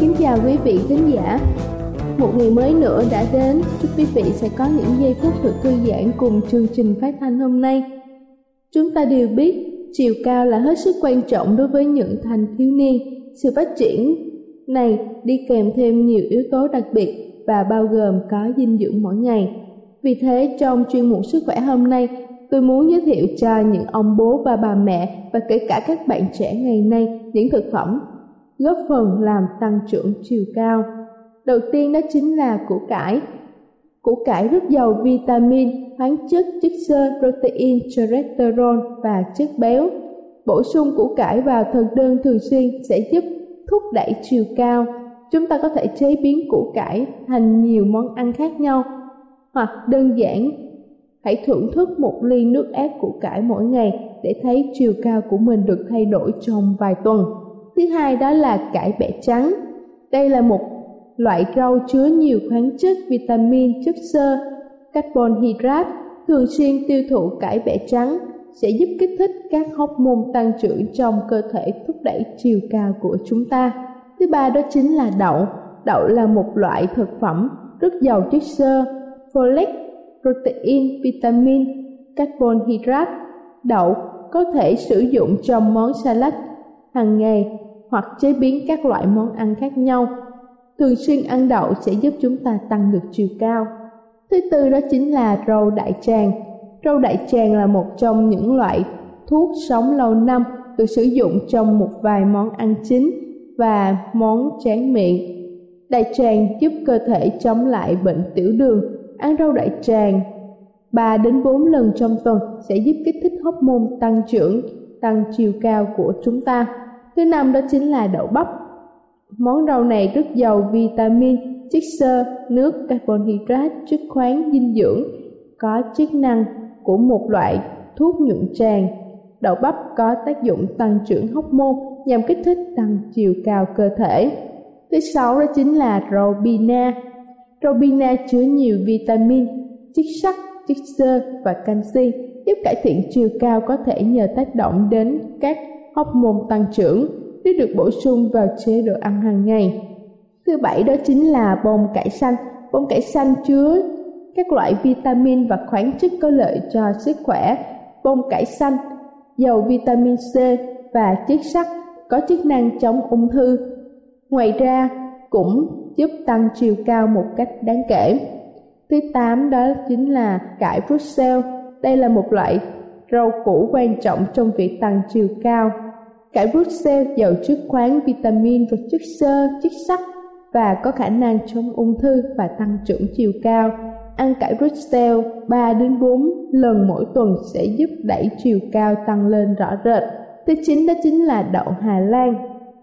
Kính chào quý vị khán giả. Một ngày mới nữa đã đến, chúc quý vị sẽ có những giây phút thật thư giãn cùng chương trình phát thanh hôm nay. Chúng ta đều biết, chiều cao là hết sức quan trọng đối với những thanh thiếu niên. Sự phát triển này đi kèm thêm nhiều yếu tố đặc biệt và bao gồm có dinh dưỡng mỗi ngày. Vì thế, trong chuyên mục sức khỏe hôm nay, tôi muốn giới thiệu cho những ông bố và bà mẹ và kể cả các bạn trẻ ngày nay những thực phẩm góp phần làm tăng trưởng chiều cao. Đầu tiên đó chính là củ cải. Củ cải rất giàu vitamin, khoáng chất, chất xơ, protein, cholesterol và chất béo. Bổ sung củ cải vào thực đơn thường xuyên sẽ giúp thúc đẩy chiều cao. Chúng ta có thể chế biến củ cải thành nhiều món ăn khác nhau hoặc đơn giản hãy thưởng thức một ly nước ép củ cải mỗi ngày để thấy chiều cao của mình được thay đổi trong vài tuần. Thứ hai đó là cải bẹ trắng. Đây là một loại rau chứa nhiều khoáng chất, vitamin, chất xơ, carbon hydrate. Thường xuyên tiêu thụ cải bẹ trắng sẽ giúp kích thích các hormone tăng trưởng trong cơ thể thúc đẩy chiều cao của chúng ta. Thứ ba đó chính là đậu. Đậu là một loại thực phẩm rất giàu chất xơ, folate, protein, vitamin, carbon hydrate. Đậu có thể sử dụng trong món salad hàng ngày hoặc chế biến các loại món ăn khác nhau. Thường xuyên ăn đậu sẽ giúp chúng ta tăng được chiều cao. Thứ tư đó chính là rau đại tràng. Rau đại tràng là một trong những loại thuốc sống lâu năm được sử dụng trong một vài món ăn chính và món tráng miệng. Đại tràng giúp cơ thể chống lại bệnh tiểu đường. Ăn rau đại tràng 3 đến 4 lần trong tuần sẽ giúp kích thích hormone tăng trưởng, tăng chiều cao của chúng ta. Thứ năm đó chính là đậu bắp. Món rau này rất giàu vitamin, chất xơ, nước, carbon hydrate, chất khoáng, dinh dưỡng, có chức năng của một loại thuốc nhuận tràng. Đậu bắp có tác dụng tăng trưởng hóc môn nhằm kích thích tăng chiều cao cơ thể. Thứ sáu đó chính là rau bina. Rau bina chứa nhiều vitamin, chất sắt, chất xơ và canxi, giúp cải thiện chiều cao có thể nhờ tác động đến các hóc môn tăng trưởng nếu được bổ sung vào chế độ ăn hàng ngày. Thứ bảy đó chính là bông cải xanh. Bông cải xanh chứa các loại vitamin và khoáng chất có lợi cho sức khỏe. Bông cải xanh, giàu vitamin C và chất sắt có chức năng chống ung thư. Ngoài ra, cũng giúp tăng chiều cao một cách đáng kể. Thứ tám đó chính là cải Brussels. Đây là một loại rau củ quan trọng trong việc tăng chiều cao. Cải Brussels giàu chất khoáng, vitamin và chất xơ, chất sắt và có khả năng chống ung thư và tăng trưởng chiều cao. Ăn cải Brussels 3 đến 4 lần mỗi tuần sẽ giúp đẩy chiều cao tăng lên rõ rệt. Thứ chín đó chính là đậu Hà Lan.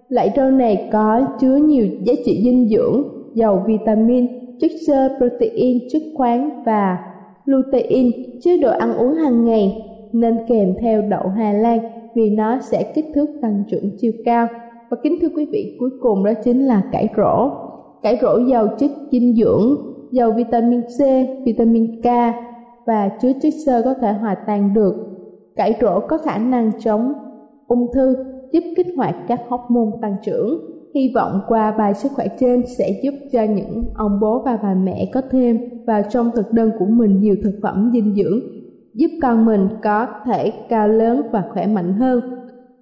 Loại rau này có chứa nhiều giá trị dinh dưỡng, giàu vitamin, chất xơ protein, chất khoáng và lutein, chế độ ăn uống hàng ngày nên kèm theo đậu Hà Lan vì nó sẽ kích thước tăng trưởng chiều cao. Và kính thưa quý vị, cuối cùng đó chính là cải rổ. Cải rổ giàu chất dinh dưỡng, giàu vitamin C, vitamin K và chứa chất xơ có thể hòa tan được. Cải rổ có khả năng chống ung thư, giúp kích hoạt các hóc môn tăng trưởng. Hy vọng qua bài sức khỏe trên sẽ giúp cho những ông bố và bà mẹ có thêm vào trong thực đơn của mình nhiều thực phẩm dinh dưỡng, giúp con mình có thể cao lớn và khỏe mạnh hơn,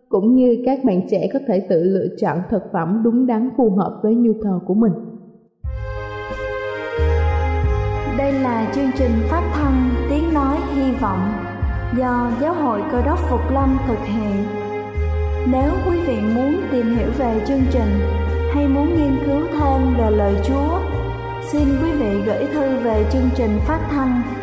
cũng như các bạn trẻ có thể tự lựa chọn thực phẩm đúng đắn phù hợp với nhu cầu của mình. Đây là chương trình phát thanh Tiếng Nói Hy Vọng do Giáo hội Cơ đốc Phục Lâm thực hiện. Nếu quý vị muốn tìm hiểu về chương trình hay muốn nghiên cứu thêm về lời Chúa, xin quý vị gửi thư về chương trình phát thanh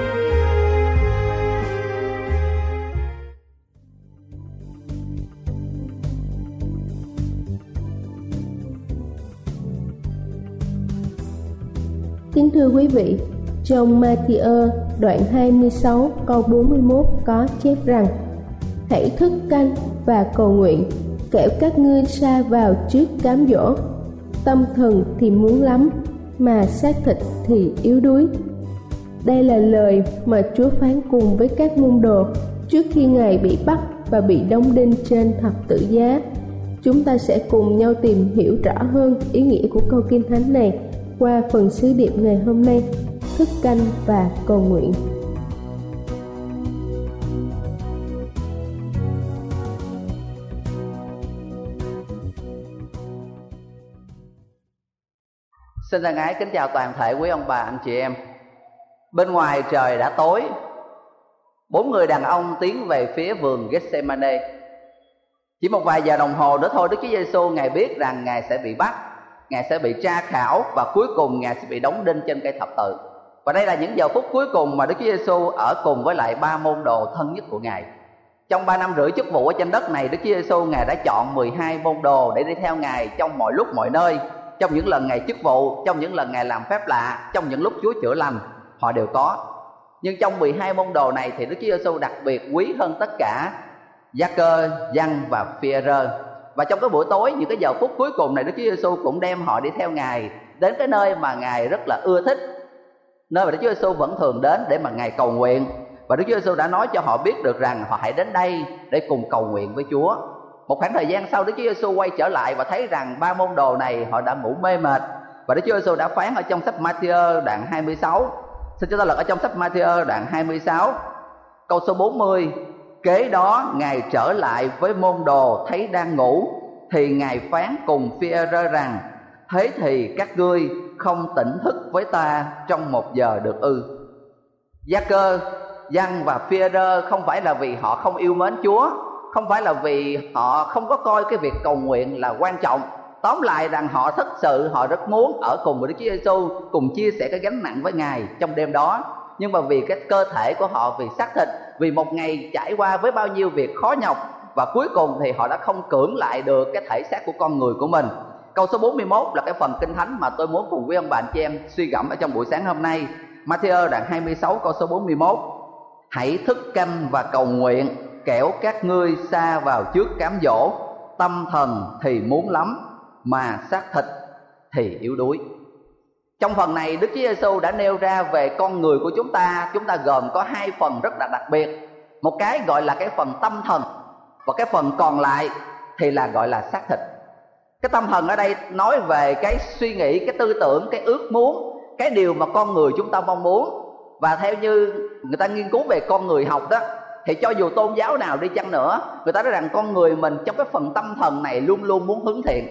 Kính thưa quý vị, trong Matthew đoạn 26 câu 41 có chép rằng Hãy thức canh và cầu nguyện, kẻo các ngươi xa vào trước cám dỗ. Tâm thần thì muốn lắm, mà xác thịt thì yếu đuối. Đây là lời mà Chúa phán cùng với các môn đồ trước khi Ngài bị bắt và bị đóng đinh trên thập tự giá. Chúng ta sẽ cùng nhau tìm hiểu rõ hơn ý nghĩa của câu kinh thánh này qua phần sứ điệp ngày hôm nay. Thức canh và cầu nguyện. Xin thân ái kính chào toàn thể quý ông bà, anh chị em. Bên ngoài trời đã tối. Bốn người đàn ông tiến về phía vườn Gethsemane. Chỉ một vài giờ đồng hồ nữa thôi, Đức Chúa Giêsu Ngài biết rằng Ngài sẽ bị bắt ngài sẽ bị tra khảo và cuối cùng ngài sẽ bị đóng đinh trên cây thập tự. Và đây là những giờ phút cuối cùng mà Đức Chúa Giêsu ở cùng với lại ba môn đồ thân nhất của ngài. Trong ba năm rưỡi chức vụ ở trên đất này Đức Chúa Giêsu ngài đã chọn 12 môn đồ để đi theo ngài trong mọi lúc mọi nơi. Trong những lần ngài chức vụ trong những lần ngài làm phép lạ trong những lúc Chúa chữa lành họ đều có. Nhưng trong 12 môn đồ này thì Đức Chúa Giêsu đặc biệt quý hơn tất cả Gia cơ, Giăng và Phi-rơ và trong cái buổi tối, những cái giờ phút cuối cùng này Đức Chúa Giêsu cũng đem họ đi theo Ngài đến cái nơi mà Ngài rất là ưa thích, nơi mà Đức Chúa Giêsu vẫn thường đến để mà Ngài cầu nguyện. Và Đức Chúa Giêsu đã nói cho họ biết được rằng họ hãy đến đây để cùng cầu nguyện với Chúa. Một khoảng thời gian sau, Đức Chúa Giêsu quay trở lại và thấy rằng ba môn đồ này họ đã ngủ mê mệt. Và Đức Chúa Giêsu đã phán ở trong sách Matthew đoạn 26 Xin chúng ta lật ở trong sách Matthew đoạn 26 câu số 40 kế đó, ngài trở lại với môn đồ thấy đang ngủ, thì ngài phán cùng phi rơ rằng, thế thì các ngươi không tỉnh thức với ta trong một giờ được ư? Gia cơ văn và phi rơ không phải là vì họ không yêu mến chúa, không phải là vì họ không có coi cái việc cầu nguyện là quan trọng. Tóm lại rằng họ thật sự họ rất muốn ở cùng với Đức Chúa Giêsu cùng chia sẻ cái gánh nặng với Ngài trong đêm đó nhưng mà vì cái cơ thể của họ, vì xác thịt, vì một ngày trải qua với bao nhiêu việc khó nhọc, và cuối cùng thì họ đã không cưỡng lại được cái thể xác của con người của mình. Câu số 41 là cái phần kinh thánh mà tôi muốn cùng với ông bà anh chị em suy gẫm ở trong buổi sáng hôm nay. Matthew đoạn 26 câu số 41 Hãy thức canh và cầu nguyện, kẻo các ngươi xa vào trước cám dỗ. Tâm thần thì muốn lắm, mà xác thịt thì yếu đuối trong phần này Đức Chúa Giêsu đã nêu ra về con người của chúng ta. Chúng ta gồm có hai phần rất là đặc biệt. Một cái gọi là cái phần tâm thần Và cái phần còn lại thì là gọi là xác thịt. Cái tâm thần ở đây nói về cái suy nghĩ, cái tư tưởng, cái ước muốn Cái điều mà con người chúng ta mong muốn. Và theo như người ta nghiên cứu về con người học đó Thì cho dù tôn giáo nào đi chăng nữa Người ta nói rằng con người mình trong cái phần tâm thần này luôn luôn muốn hướng thiện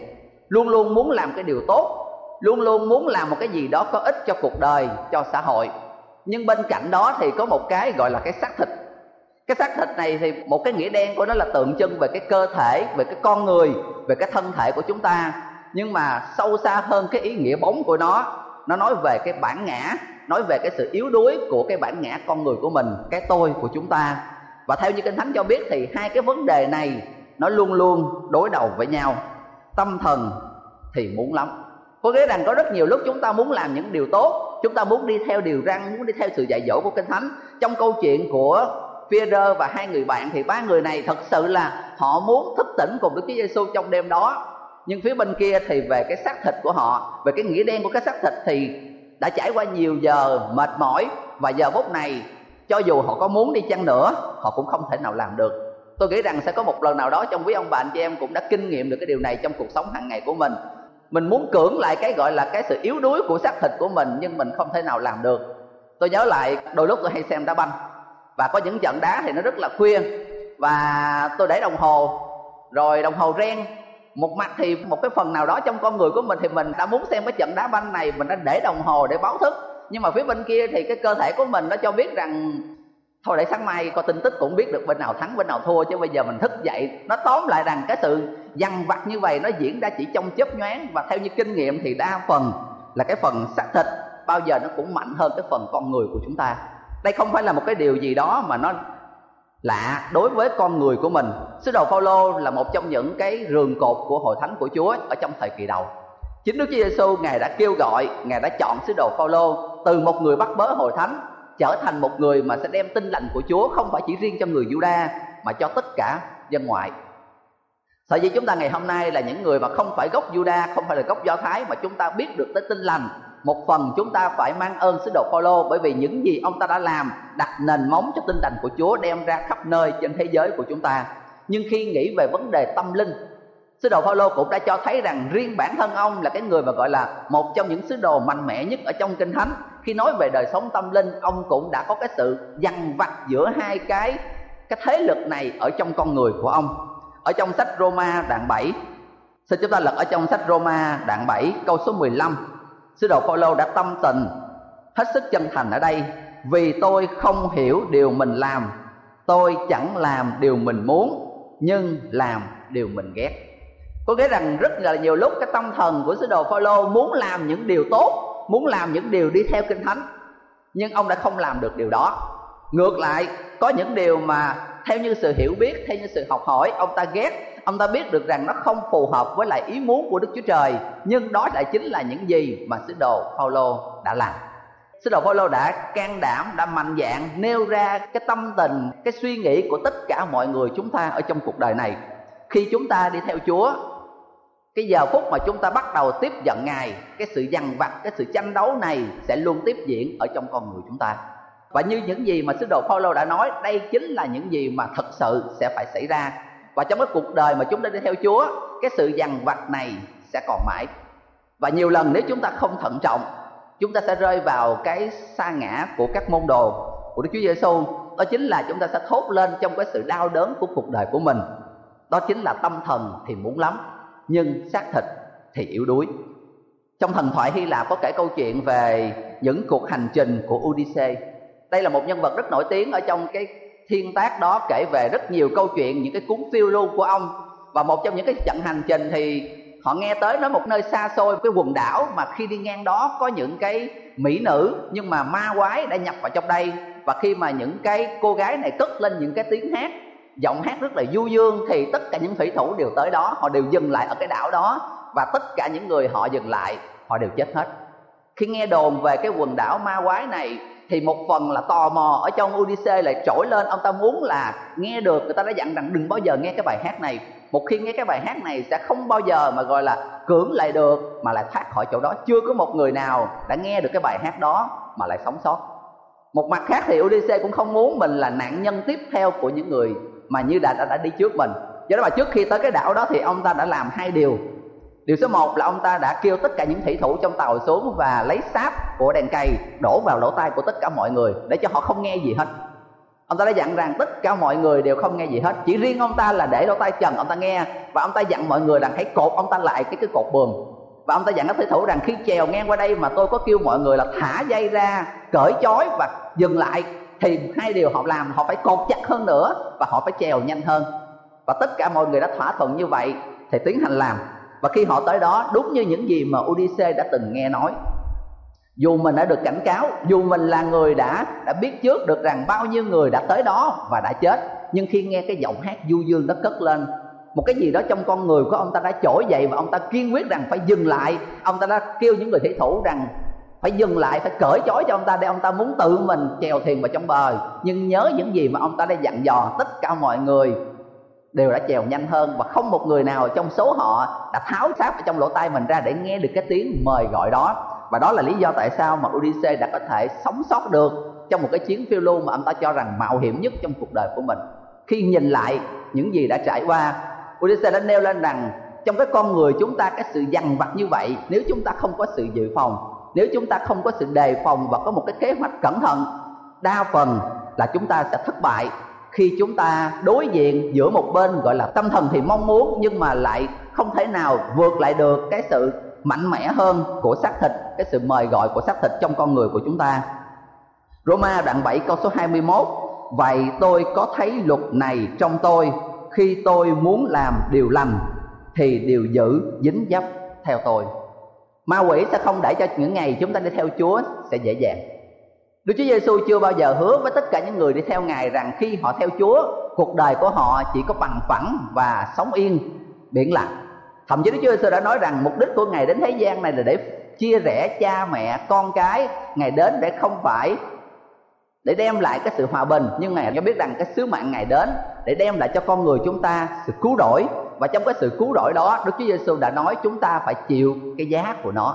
Luôn luôn muốn làm cái điều tốt luôn luôn muốn làm một cái gì đó có ích cho cuộc đời, cho xã hội. Nhưng bên cạnh đó thì có một cái gọi là cái xác thịt. Cái xác thịt này thì một cái nghĩa đen của nó là tượng trưng về cái cơ thể, về cái con người, về cái thân thể của chúng ta. Nhưng mà sâu xa hơn cái ý nghĩa bóng của nó nó nói về cái bản ngã, nói về cái sự yếu đuối của cái bản ngã con người của mình, cái tôi của chúng ta. Và theo như kinh thánh cho biết thì hai cái vấn đề này nó luôn luôn đối đầu với nhau. Tâm thần thì muốn lắm có nghĩa rằng có rất nhiều lúc chúng ta muốn làm những điều tốt, chúng ta muốn đi theo điều răn, muốn đi theo sự dạy dỗ của kinh thánh. Trong câu chuyện của Peter và hai người bạn thì ba người này thật sự là họ muốn thức tỉnh cùng với Chúa Giêsu trong đêm đó. Nhưng phía bên kia thì về cái xác thịt của họ, về cái nghĩa đen của cái xác thịt thì đã trải qua nhiều giờ mệt mỏi. Và giờ phút này, cho dù họ có muốn đi chăng nữa, họ cũng không thể nào làm được. Tôi nghĩ rằng sẽ có một lần nào đó trong quý ông bà anh chị em cũng đã kinh nghiệm được cái điều này trong cuộc sống hàng ngày của mình mình muốn cưỡng lại cái gọi là cái sự yếu đuối của xác thịt của mình, nhưng mình không thể nào làm được. Tôi nhớ lại, đôi lúc tôi hay xem đá banh. Và có những trận đá thì nó rất là khuya. Và tôi để đồng hồ, rồi đồng hồ ren. Một mặt thì một cái phần nào đó trong con người của mình thì mình đã muốn xem cái trận đá banh này, mình đã để đồng hồ để báo thức. Nhưng mà phía bên kia thì cái cơ thể của mình nó cho biết rằng thôi để sáng mai có tin tức cũng biết được bên nào thắng, bên nào thua, chứ bây giờ mình thức dậy, nó tóm lại rằng cái sự dằn vặt như vậy nó diễn ra chỉ trong chớp nhoáng. Và theo như kinh nghiệm thì đa phần là cái phần xác thịt bao giờ nó cũng mạnh hơn cái phần con người của chúng ta. Đây không phải là một cái điều gì đó mà nó lạ đối với con người của mình. Sứ đồ Phaolô là một trong những cái rường cột của hội thánh của Chúa ở trong thời kỳ đầu. Chính Đức Chúa Giêsu ngài đã kêu gọi, ngài đã chọn sứ đồ Phaolô từ một người bắt bớ hội thánh trở thành một người mà sẽ đem tin lành của Chúa không phải chỉ riêng cho người Juda mà cho tất cả dân ngoại Sở dĩ chúng ta ngày hôm nay là những người mà không phải gốc Juda, không phải là gốc Do Thái mà chúng ta biết được tới tin lành một phần chúng ta phải mang ơn sứ đồ Phaolô bởi vì những gì ông ta đã làm đặt nền móng cho tinh lành của Chúa đem ra khắp nơi trên thế giới của chúng ta. Nhưng khi nghĩ về vấn đề tâm linh, sứ đồ Phaolô cũng đã cho thấy rằng riêng bản thân ông là cái người mà gọi là một trong những sứ đồ mạnh mẽ nhất ở trong kinh thánh. Khi nói về đời sống tâm linh, ông cũng đã có cái sự dằn vặt giữa hai cái cái thế lực này ở trong con người của ông. Ở trong sách Roma đoạn 7, xin chúng ta lật ở trong sách Roma đoạn 7 câu số 15 sứ đồ Phaolô đã tâm tình hết sức chân thành ở đây vì tôi không hiểu điều mình làm tôi chẳng làm điều mình muốn nhưng làm điều mình ghét có nghĩa rằng rất là nhiều lúc cái tâm thần của sứ đồ Phaolô muốn làm những điều tốt muốn làm những điều đi theo kinh thánh, nhưng ông đã không làm được điều đó. Ngược lại, có những điều mà theo như sự hiểu biết, theo như sự học hỏi, ông ta ghét. Ông ta biết được rằng nó không phù hợp với lại ý muốn của đức chúa trời, nhưng đó lại chính là những gì mà sứ đồ phaolô đã làm. Sứ đồ phaolô đã can đảm, đã mạnh dạn nêu ra cái tâm tình, cái suy nghĩ của tất cả mọi người chúng ta ở trong cuộc đời này. Khi chúng ta đi theo chúa cái giờ phút mà chúng ta bắt đầu tiếp nhận ngài, cái sự dằn vặt, cái sự tranh đấu này sẽ luôn tiếp diễn ở trong con người chúng ta. Và như những gì mà sứ đồ Paulo đã nói, đây chính là những gì mà thật sự sẽ phải xảy ra. Và trong cái cuộc đời mà chúng ta đi theo Chúa, cái sự dằn vặt này sẽ còn mãi. Và nhiều lần nếu chúng ta không thận trọng, chúng ta sẽ rơi vào cái sa ngã của các môn đồ của Đức Chúa Giêsu đó chính là chúng ta sẽ thốt lên trong cái sự đau đớn của cuộc đời của mình. Đó chính là tâm thần thì muốn lắm nhưng xác thịt thì yếu đuối. Trong thần thoại Hy Lạp có kể câu chuyện về những cuộc hành trình của Odyssey đây là một nhân vật rất nổi tiếng ở trong cái thiên tác đó, kể về rất nhiều câu chuyện, những cái cuốn phiêu lưu của ông. Và một trong những cái trận hành trình thì họ nghe tới nói một nơi xa xôi cái quần đảo, mà khi đi ngang đó có những cái mỹ nữ, nhưng mà ma quái đã nhập vào trong đây. Và khi mà những cái cô gái này cất lên những cái tiếng hát giọng hát rất là du dương thì tất cả những thủy thủ đều tới đó, họ đều dừng lại ở cái đảo đó và tất cả những người họ dừng lại, họ đều chết hết. Khi nghe đồn về cái quần đảo ma quái này thì một phần là tò mò ở trong Odyssey lại trỗi lên, ông ta muốn là nghe được, người ta đã dặn rằng đừng bao giờ nghe cái bài hát này. Một khi nghe cái bài hát này sẽ không bao giờ mà gọi là cưỡng lại được, mà lại thoát khỏi chỗ đó. Chưa có một người nào đã nghe được cái bài hát đó mà lại sống sót. Một mặt khác thì Odyssey cũng không muốn mình là nạn nhân tiếp theo của những người mà như đã đã, đã đi trước mình. Do đó mà trước khi tới cái đảo đó thì ông ta đã làm hai điều. Điều số một là ông ta đã kêu tất cả những thủy thủ trong tàu xuống và lấy sáp của đèn cày đổ vào lỗ tai của tất cả mọi người để cho họ không nghe gì hết. Ông ta đã dặn rằng tất cả mọi người đều không nghe gì hết. Chỉ riêng ông ta là để lỗ tai trần ông ta nghe và ông ta dặn mọi người rằng hãy cột ông ta lại cái cái cột buồm. Và ông ta dặn các thủy thủ rằng khi chèo ngang qua đây mà tôi có kêu mọi người là thả dây ra cởi chói và dừng lại thì hai điều họ làm, họ phải cột chặt hơn nữa và họ phải chèo nhanh hơn. Và tất cả mọi người đã thỏa thuận như vậy thì tiến hành làm. Và khi họ tới đó, đúng như những gì mà Odyssey đã từng nghe nói. Dù mình đã được cảnh cáo, dù mình là người đã đã biết trước được rằng bao nhiêu người đã tới đó và đã chết, nhưng khi nghe cái giọng hát du dương đó cất lên, một cái gì đó trong con người của ông ta đã trỗi dậy và ông ta kiên quyết rằng phải dừng lại. Ông ta đã kêu những người thủy thủ rằng phải dừng lại, phải cởi trói cho ông ta để ông ta muốn tự mình chèo thuyền vào trong bờ. Nhưng nhớ những gì mà ông ta đã dặn dò tất cả mọi người đều đã chèo nhanh hơn và không một người nào trong số họ đã tháo sát vào trong lỗ tai mình ra để nghe được cái tiếng mời gọi đó. Và đó là lý do tại sao mà Odyssey đã có thể sống sót được trong một cái chuyến phiêu lưu mà ông ta cho rằng mạo hiểm nhất trong cuộc đời của mình. Khi nhìn lại những gì đã trải qua, Odyssey đã nêu lên rằng trong cái con người chúng ta, cái sự dằn vặt như vậy, nếu chúng ta không có sự dự phòng nếu chúng ta không có sự đề phòng và có một cái kế hoạch cẩn thận, đa phần là chúng ta sẽ thất bại. Khi chúng ta đối diện giữa một bên gọi là tâm thần thì mong muốn, nhưng mà lại không thể nào vượt lại được cái sự mạnh mẽ hơn của xác thịt, cái sự mời gọi của xác thịt trong con người của chúng ta. Roma đoạn 7 câu số 21 Vậy tôi có thấy luật này trong tôi. Khi tôi muốn làm điều lành Thì điều dữ dính dấp theo tôi. Ma quỷ sẽ không để cho những ngày chúng ta đi theo Chúa sẽ dễ dàng Đức Chúa Giêsu chưa bao giờ hứa với tất cả những người đi theo Ngài rằng khi họ theo Chúa, cuộc đời của họ chỉ có bằng phẳng và sống yên, biển lặng. Thậm chí Đức Chúa Giêsu đã nói rằng mục đích của Ngài đến thế gian này là để chia rẽ cha mẹ, con cái, Ngài đến để không phải để đem lại cái sự hòa bình. Nhưng ngài cho biết rằng cái sứ mạng ngài đến để đem lại cho con người chúng ta sự cứu rỗi. Và trong cái sự cứu rỗi đó, Đức Chúa Giêsu đã nói chúng ta phải chịu cái giá của nó.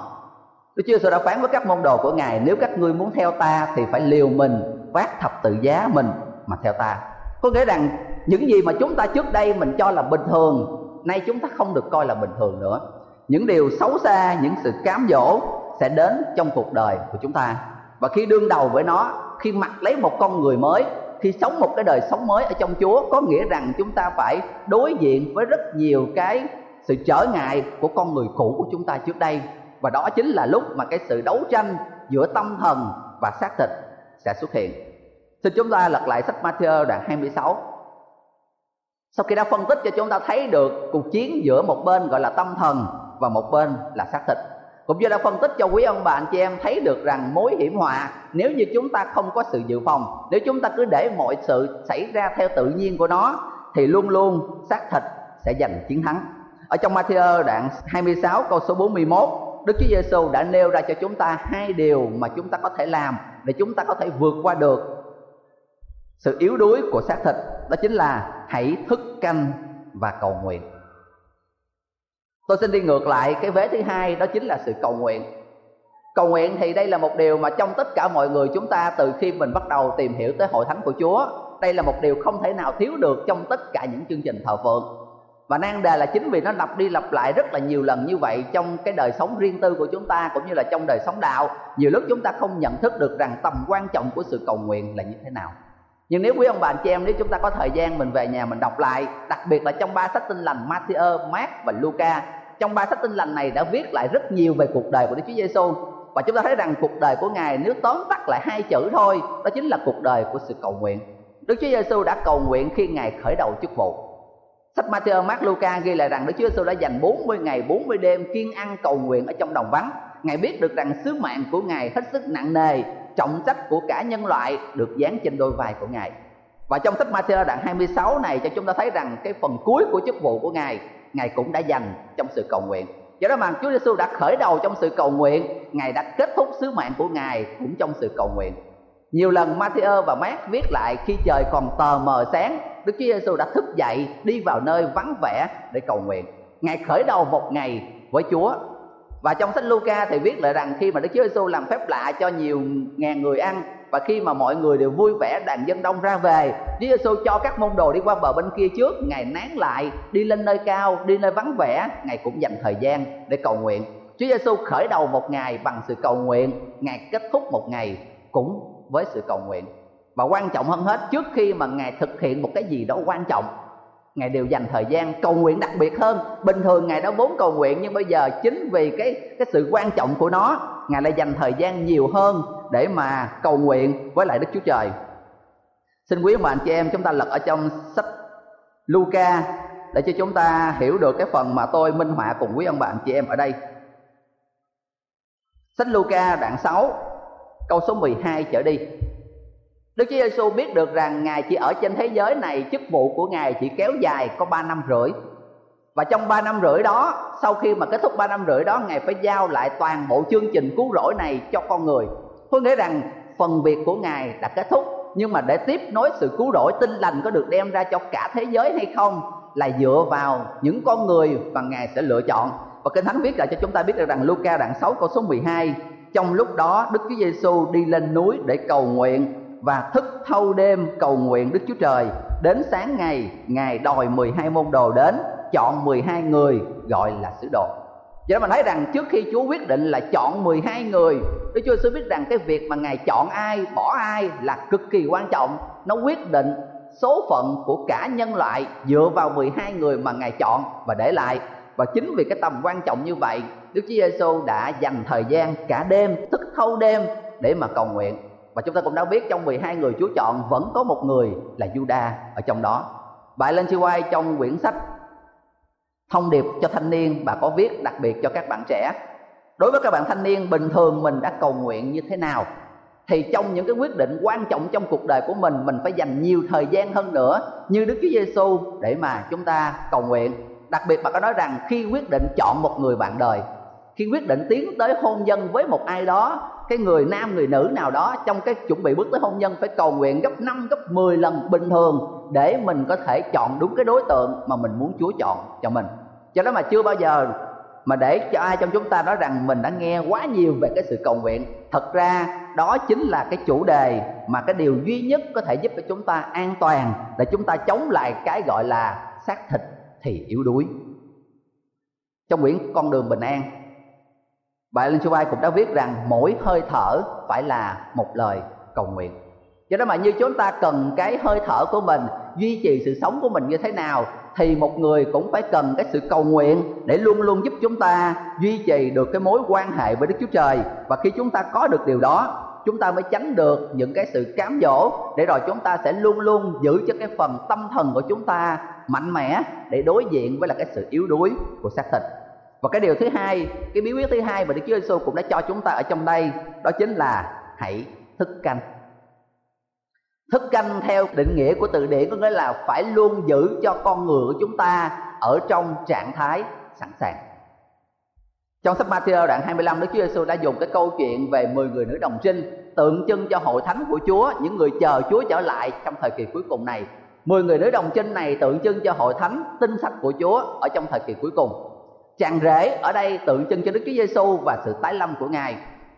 Đức Chúa Giêsu đã phán với các môn đồ của ngài, nếu các ngươi muốn theo ta thì phải liều mình vác thập tự giá mình mà theo ta. Có nghĩa rằng những gì mà chúng ta trước đây mình cho là bình thường, nay chúng ta không được coi là bình thường nữa. Những điều xấu xa, những sự cám dỗ sẽ đến trong cuộc đời của chúng ta. Và khi đương đầu với nó khi mặc lấy một con người mới, khi sống một cái đời sống mới ở trong Chúa, có nghĩa rằng chúng ta phải đối diện với rất nhiều cái sự trở ngại của con người cũ của chúng ta trước đây và đó chính là lúc mà cái sự đấu tranh giữa tâm thần và xác thịt sẽ xuất hiện. Xin chúng ta lật lại sách Matthew đoạn 26. Sau khi đã phân tích cho chúng ta thấy được cuộc chiến giữa một bên gọi là tâm thần và một bên là xác thịt cũng như đã phân tích cho quý ông bà anh chị em thấy được rằng mối hiểm họa, nếu như chúng ta không có sự dự phòng, nếu chúng ta cứ để mọi sự xảy ra theo tự nhiên của nó, thì luôn luôn xác thịt sẽ giành chiến thắng. Ở trong Matthew đoạn 26 câu số 41 Đức Chúa Giêsu đã nêu ra cho chúng ta hai điều mà chúng ta có thể làm để chúng ta có thể vượt qua được sự yếu đuối của xác thịt, đó chính là hãy thức canh và cầu nguyện tôi xin đi ngược lại cái vế thứ hai đó chính là sự cầu nguyện. Cầu nguyện thì đây là một điều mà trong tất cả mọi người chúng ta từ khi mình bắt đầu tìm hiểu tới hội thánh của chúa đây là một điều không thể nào thiếu được trong tất cả những chương trình thờ phượng. Và nan đề là chính vì nó lặp đi lặp lại rất là nhiều lần như vậy trong cái đời sống riêng tư của chúng ta cũng như là trong đời sống đạo nhiều lúc chúng ta không nhận thức được rằng tầm quan trọng của sự cầu nguyện là như thế nào. Nhưng nếu quý ông bà anh chị em nếu chúng ta có thời gian mình về nhà mình đọc lại đặc biệt là trong ba sách tin lành Matthew, Mark và Luca trong ba sách tin lành này đã viết lại rất nhiều về cuộc đời của Đức Chúa Giêsu và chúng ta thấy rằng cuộc đời của ngài nếu tóm tắt lại hai chữ thôi đó chính là cuộc đời của sự cầu nguyện Đức Chúa Giêsu đã cầu nguyện khi ngài khởi đầu chức vụ Sách Matthew, Mark, Luca ghi lại rằng Đức Chúa Giêsu đã dành 40 ngày 40 đêm kiên ăn cầu nguyện ở trong đồng vắng. Ngài biết được rằng sứ mạng của Ngài hết sức nặng nề, trọng trách của cả nhân loại được dán trên đôi vai của Ngài. Và trong sách Matthew đoạn 26 này cho chúng ta thấy rằng cái phần cuối của chức vụ của Ngài, Ngài cũng đã dành trong sự cầu nguyện. Do đó mà Chúa Giêsu đã khởi đầu trong sự cầu nguyện, Ngài đã kết thúc sứ mạng của Ngài cũng trong sự cầu nguyện. Nhiều lần Matthew và Mark viết lại khi trời còn tờ mờ sáng, Đức Chúa Giêsu đã thức dậy đi vào nơi vắng vẻ để cầu nguyện. Ngài khởi đầu một ngày với Chúa. Và trong sách Luca thì viết lại rằng khi mà Đức Chúa Giêsu làm phép lạ cho nhiều ngàn người ăn và khi mà mọi người đều vui vẻ đàn dân đông ra về, Chúa Giêsu cho các môn đồ đi qua bờ bên kia trước, Ngài nán lại, đi lên nơi cao, đi nơi vắng vẻ, Ngài cũng dành thời gian để cầu nguyện. Chúa Giêsu khởi đầu một ngày bằng sự cầu nguyện, Ngài kết thúc một ngày cũng với sự cầu nguyện và quan trọng hơn hết trước khi mà ngài thực hiện một cái gì đó quan trọng ngài đều dành thời gian cầu nguyện đặc biệt hơn bình thường ngài đã vốn cầu nguyện nhưng bây giờ chính vì cái cái sự quan trọng của nó ngài lại dành thời gian nhiều hơn để mà cầu nguyện với lại đức chúa trời. Xin quý ông bà anh chị em chúng ta lật ở trong sách Luca để cho chúng ta hiểu được cái phần mà tôi minh họa cùng quý ông bà anh chị em ở đây. Sách Luca đoạn 6 câu số 12 trở đi. Đức Chúa Giêsu biết được rằng Ngài chỉ ở trên thế giới này chức vụ của Ngài chỉ kéo dài có 3 năm rưỡi. Và trong 3 năm rưỡi đó, sau khi mà kết thúc 3 năm rưỡi đó, Ngài phải giao lại toàn bộ chương trình cứu rỗi này cho con người có nghĩa rằng phần việc của Ngài đã kết thúc, nhưng mà để tiếp nối sự cứu rỗi tinh lành có được đem ra cho cả thế giới hay không là dựa vào những con người mà Ngài sẽ lựa chọn. Và Kinh Thánh viết lại cho chúng ta biết được rằng Luca đoạn 6 câu số 12 trong lúc đó, Đức Chúa Giêsu đi lên núi để cầu nguyện và thức thâu đêm cầu nguyện Đức Chúa Trời. Đến sáng ngày, Ngài đòi 12 môn đồ đến, chọn 12 người, gọi là sứ đồ. Vậy đó mình thấy rằng trước khi Chúa quyết định là chọn 12 người Đức Chúa Giêsu biết rằng cái việc mà Ngài chọn ai, bỏ ai là cực kỳ quan trọng. Nó quyết định số phận của cả nhân loại dựa vào 12 người mà Ngài chọn và để lại. Và chính vì cái tầm quan trọng như vậy Đức Chúa Giêsu đã dành thời gian cả đêm, thức thâu đêm để mà cầu nguyện. Và chúng ta cũng đã biết trong 12 người Chúa chọn vẫn có một người là Juda ở trong đó. Bài lên chi quay trong quyển sách thông điệp cho thanh niên bà có viết đặc biệt cho các bạn trẻ. Đối với các bạn thanh niên, bình thường mình đã cầu nguyện như thế nào? Thì trong những cái quyết định quan trọng trong cuộc đời của mình mình phải dành nhiều thời gian hơn nữa như Đức Chúa Giêsu để mà chúng ta cầu nguyện. Đặc biệt bà có nói rằng khi quyết định chọn một người bạn đời, khi quyết định tiến tới hôn nhân với một ai đó, cái người nam, người nữ nào đó trong cái chuẩn bị bước tới hôn nhân phải cầu nguyện gấp 5 gấp 10 lần bình thường để mình có thể chọn đúng cái đối tượng mà mình muốn Chúa chọn cho mình. Cho đó mà chưa bao giờ mà để cho ai trong chúng ta nói rằng mình đã nghe quá nhiều về cái sự cầu nguyện, thật ra đó chính là cái chủ đề mà cái điều duy nhất có thể giúp cho chúng ta an toàn để chúng ta chống lại cái gọi là xác thịt thì yếu đuối. Trong quyển con đường bình an Bài Linh Sư Vai cũng đã viết rằng mỗi hơi thở phải là một lời cầu nguyện cho đó mà như chúng ta cần cái hơi thở của mình, duy trì sự sống của mình như thế nào, thì một người cũng phải cần cái sự cầu nguyện để luôn luôn giúp chúng ta duy trì được cái mối quan hệ với Đức Chúa Trời. Và khi chúng ta có được điều đó, chúng ta mới tránh được những cái sự cám dỗ để rồi chúng ta sẽ luôn luôn giữ cho cái phần tâm thần của chúng ta mạnh mẽ để đối diện với là cái sự yếu đuối của xác thịt. Và cái điều thứ hai, cái bí quyết thứ hai mà Đức Chúa Giêsu cũng đã cho chúng ta ở trong đây, đó chính là hãy thức canh thức canh theo định nghĩa của từ điển có nghĩa là phải luôn giữ cho con người của chúng ta ở trong trạng thái sẵn sàng trong sách Matthew đoạn 25 Đức Chúa Giêsu đã dùng cái câu chuyện về 10 người nữ đồng trinh tượng trưng cho hội thánh của Chúa, những người chờ Chúa trở lại trong thời kỳ cuối cùng này. 10 người nữ đồng trinh này tượng trưng cho hội thánh tinh sạch của Chúa ở trong thời kỳ cuối cùng. Chàng rể ở đây tượng trưng cho Đức Chúa Giêsu và sự tái lâm của Ngài.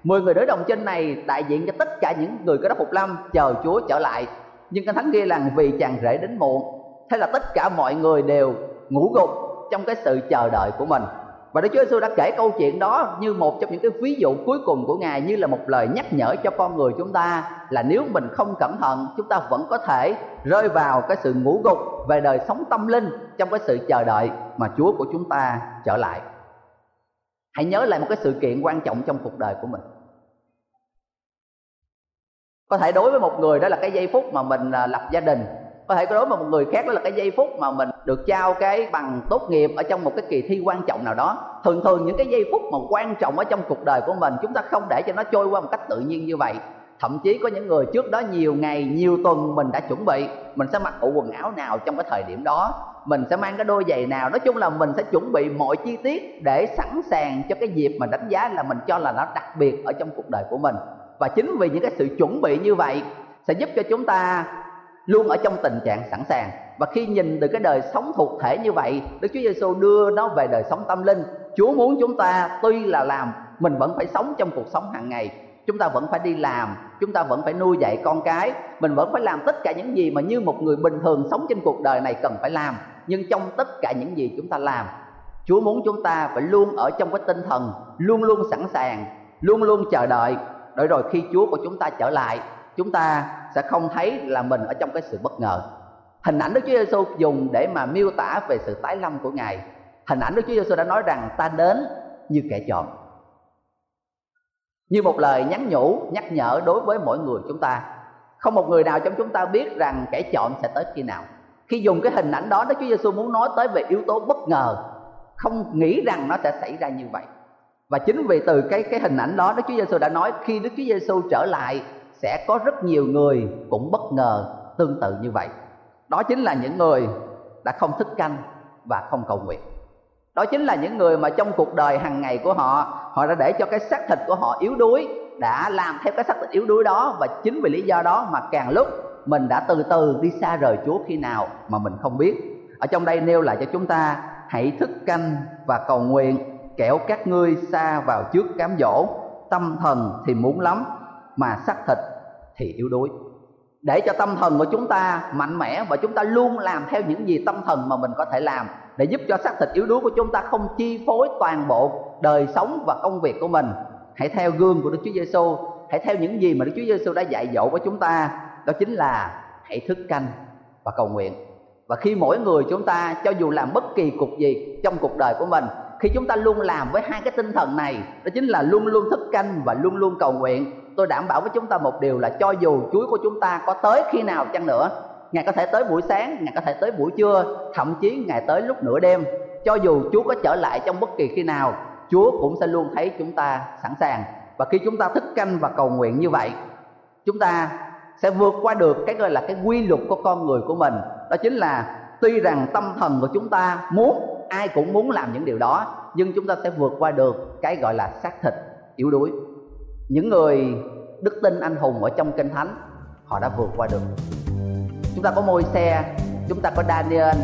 Mười người đối đồng trên này đại diện cho tất cả những người có đất phục lâm chờ Chúa trở lại. Nhưng Kinh Thánh ghi là vì chàng rể đến muộn, thế là tất cả mọi người đều ngủ gục trong cái sự chờ đợi của mình. Và Đức Chúa Giêsu đã kể câu chuyện đó như một trong những cái ví dụ cuối cùng của Ngài như là một lời nhắc nhở cho con người chúng ta là nếu mình không cẩn thận chúng ta vẫn có thể rơi vào cái sự ngủ gục về đời sống tâm linh trong cái sự chờ đợi mà Chúa của chúng ta trở lại. Hãy nhớ lại một cái sự kiện quan trọng trong cuộc đời của mình có thể đối với một người đó là cái giây phút mà mình à, lập gia đình. Có thể đối với một người khác đó là cái giây phút mà mình được trao cái bằng tốt nghiệp ở trong một cái kỳ thi quan trọng nào đó. Thường thường những cái giây phút mà quan trọng ở trong cuộc đời của mình, chúng ta không để cho nó trôi qua một cách tự nhiên như vậy. Thậm chí có những người trước đó nhiều ngày, nhiều tuần mình đã chuẩn bị, mình sẽ mặc bộ quần áo nào trong cái thời điểm đó. Mình sẽ mang cái đôi giày nào, nói chung là mình sẽ chuẩn bị mọi chi tiết để sẵn sàng cho cái dịp mà đánh giá là mình cho là nó đặc biệt ở trong cuộc đời của mình và chính vì những cái sự chuẩn bị như vậy sẽ giúp cho chúng ta luôn ở trong tình trạng sẵn sàng. Và khi nhìn từ cái đời sống thuộc thể như vậy, Đức Chúa Giêsu đưa nó về đời sống tâm linh. Chúa muốn chúng ta tuy là làm, mình vẫn phải sống trong cuộc sống hàng ngày. Chúng ta vẫn phải đi làm, chúng ta vẫn phải nuôi dạy con cái, mình vẫn phải làm tất cả những gì mà như một người bình thường sống trên cuộc đời này cần phải làm. Nhưng trong tất cả những gì chúng ta làm, Chúa muốn chúng ta phải luôn ở trong cái tinh thần, luôn luôn sẵn sàng, luôn luôn chờ đợi để rồi khi Chúa của chúng ta trở lại, chúng ta sẽ không thấy là mình ở trong cái sự bất ngờ. Hình ảnh Đức Chúa Giêsu dùng để mà miêu tả về sự tái lâm của Ngài. Hình ảnh Đức Chúa Giêsu đã nói rằng ta đến như kẻ trộm. Như một lời nhắn nhủ, nhắc nhở đối với mỗi người chúng ta. Không một người nào trong chúng ta biết rằng kẻ trộm sẽ tới khi nào. Khi dùng cái hình ảnh đó, Đức Chúa Giêsu muốn nói tới về yếu tố bất ngờ. Không nghĩ rằng nó sẽ xảy ra như vậy và chính vì từ cái cái hình ảnh đó, Đức Chúa Giêsu đã nói khi Đức Chúa Giêsu trở lại, sẽ có rất nhiều người cũng bất ngờ tương tự như vậy. Đó chính là những người đã không thức canh và không cầu nguyện. Đó chính là những người mà trong cuộc đời hàng ngày của họ họ đã để cho cái xác thịt của họ yếu đuối, đã làm theo cái xác thịt yếu đuối đó và chính vì lý do đó mà càng lúc mình đã từ từ đi xa rời Chúa khi nào mà mình không biết. Ở trong đây nêu lại cho chúng ta, hãy thức canh và cầu nguyện kẻo các ngươi xa vào trước cám dỗ, tâm thần thì muốn lắm, mà xác thịt thì yếu đuối. Để cho tâm thần của chúng ta mạnh mẽ và chúng ta luôn làm theo những gì tâm thần mà mình có thể làm, để giúp cho xác thịt yếu đuối của chúng ta không chi phối toàn bộ đời sống và công việc của mình. Hãy theo gương của Đức Chúa Giêsu hãy theo những gì mà Đức Chúa Giêsu đã dạy dỗ với chúng ta, đó chính là hãy thức canh và cầu nguyện. Và khi mỗi người chúng ta, cho dù làm bất kỳ cuộc gì trong cuộc đời của mình khi chúng ta luôn làm với hai cái tinh thần này, đó chính là luôn luôn thức canh và luôn luôn cầu nguyện, tôi đảm bảo với chúng ta một điều là cho dù chuối của chúng ta có tới khi nào chăng nữa, ngài có thể tới buổi sáng, ngài có thể tới buổi trưa, thậm chí ngài tới lúc nửa đêm. Cho dù chúa có trở lại trong bất kỳ khi nào, chúa cũng sẽ luôn thấy chúng ta sẵn sàng. Và khi chúng ta thức canh và cầu nguyện như vậy, chúng ta sẽ vượt qua được cái gọi là cái quy luật của con người của mình. Đó chính là tuy rằng tâm thần của chúng ta muốn ai cũng muốn làm những điều đó, nhưng chúng ta sẽ vượt qua được cái gọi là xác thịt, yếu đuối. Những người đức tin anh hùng ở trong kinh thánh, họ đã vượt qua được. Chúng ta có môi xe chúng ta có daniel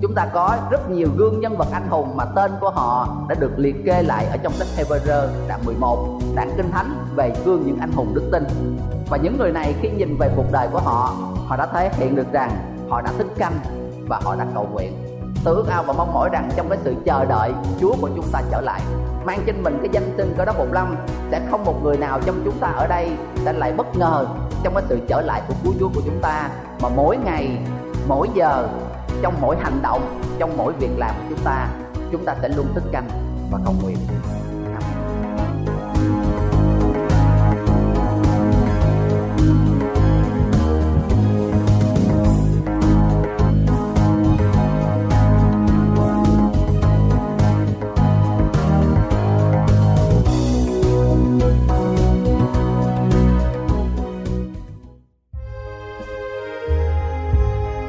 chúng ta có rất nhiều gương nhân vật anh hùng mà tên của họ đã được liệt kê lại ở trong sách Hebrew đoạn 11 đoạn kinh thánh về gương những anh hùng đức tin. Và những người này khi nhìn về cuộc đời của họ họ đã thể hiện được rằng họ đã thức canh và họ đã cầu nguyện tôi ước ao và mong mỏi rằng trong cái sự chờ đợi Chúa của chúng ta trở lại, mang trên mình cái danh xưng cơ đốc một lâm sẽ không một người nào trong chúng ta ở đây sẽ lại bất ngờ trong cái sự trở lại của Chúa Chúa của chúng ta. Mà mỗi ngày, mỗi giờ, trong mỗi hành động, trong mỗi việc làm của chúng ta chúng ta sẽ luôn thức canh và cầu nguyện.